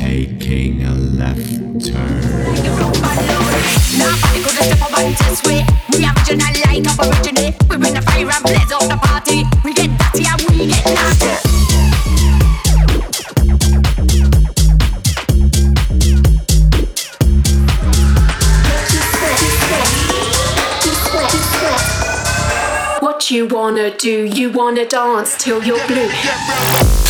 Taking a left turn. Now I could step over this way. We are original like opportunity. We bring the fire and blaze up the party. We get dirty and we get nasty. you wanna do. You wanna dance till you're blue.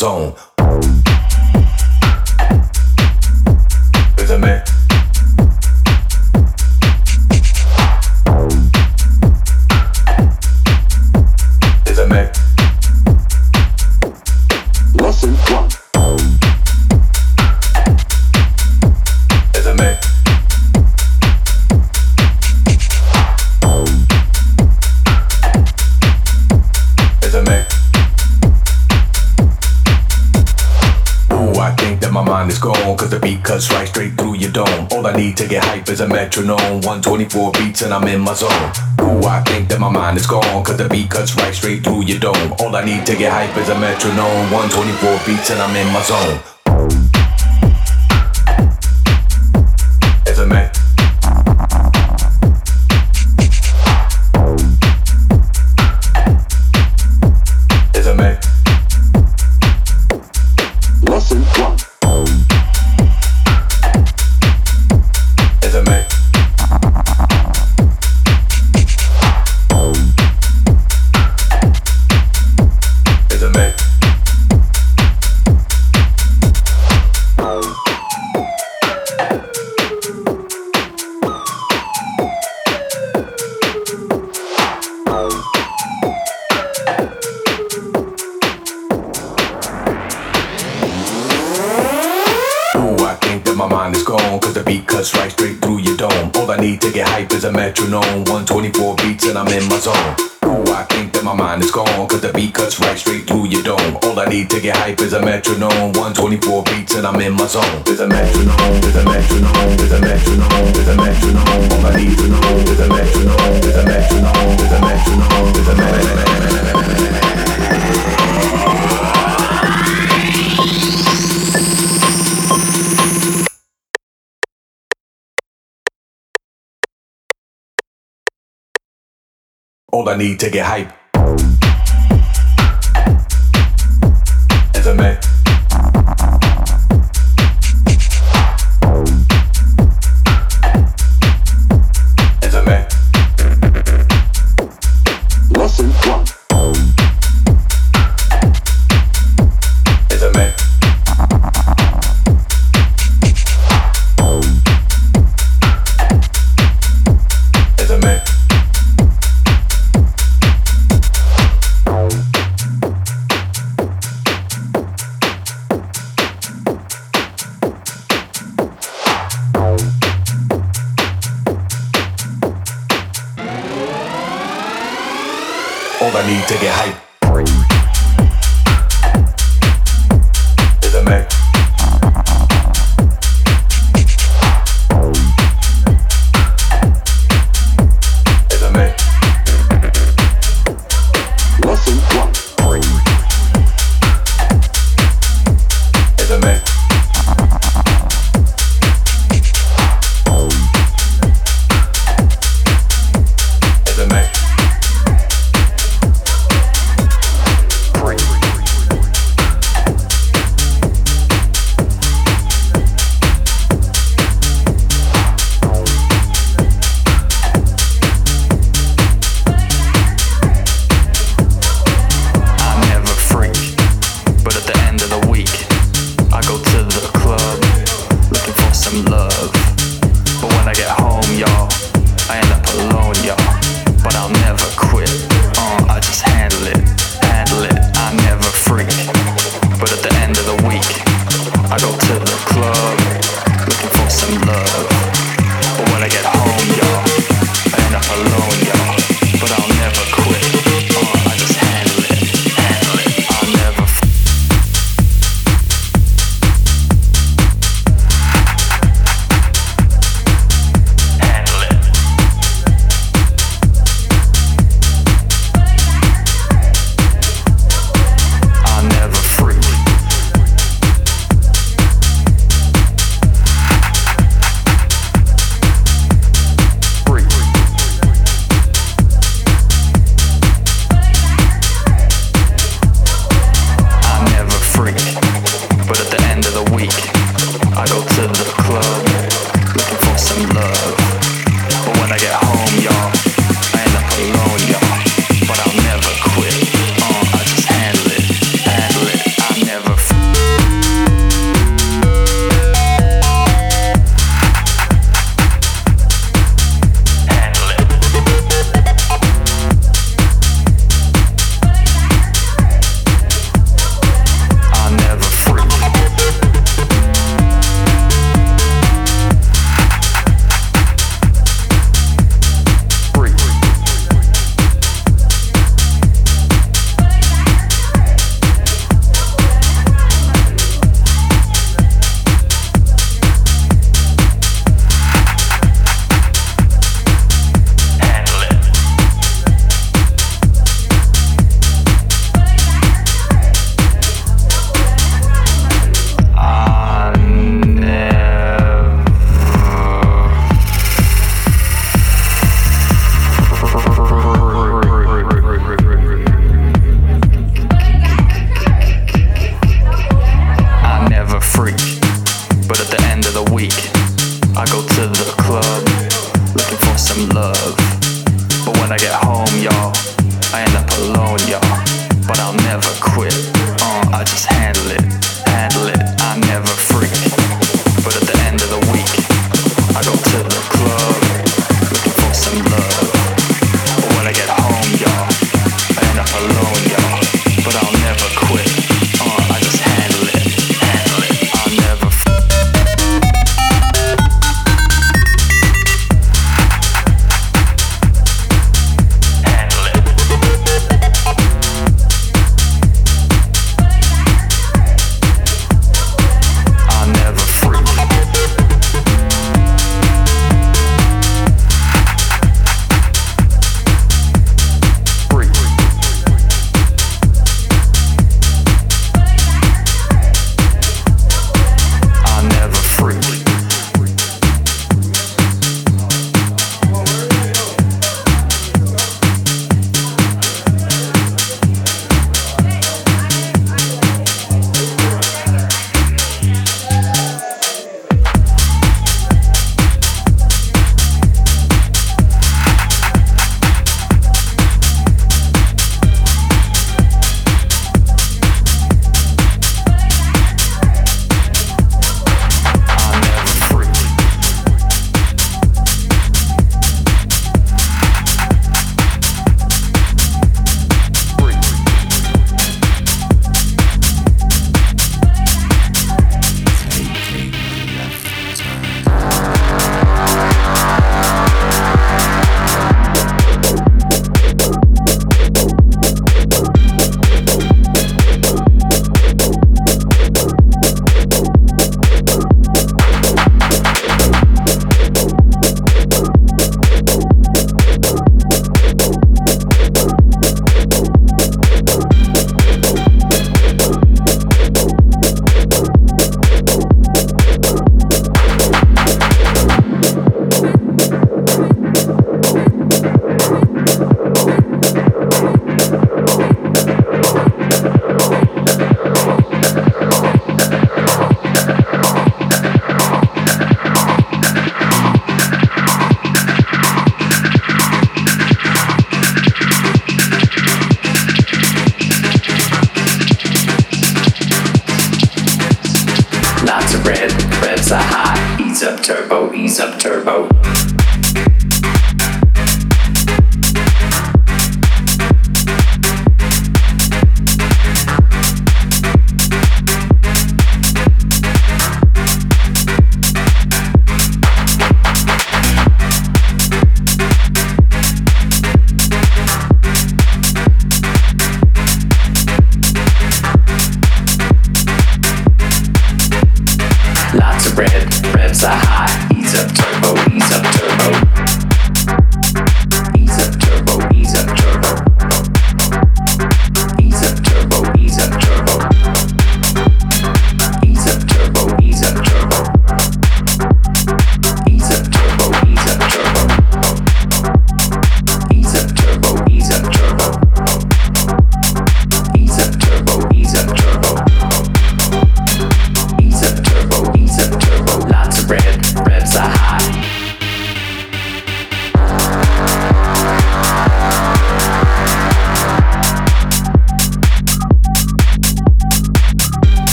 Beats in my zone. is a metronome. 124 beats and I'm in my zone. Ooh, I think that my mind is gone. Cause the beat cuts right straight through your dome. All I need to get hype is a metronome. 124 beats and I'm in my zone. need to get hyped.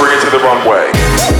bring it to the runway.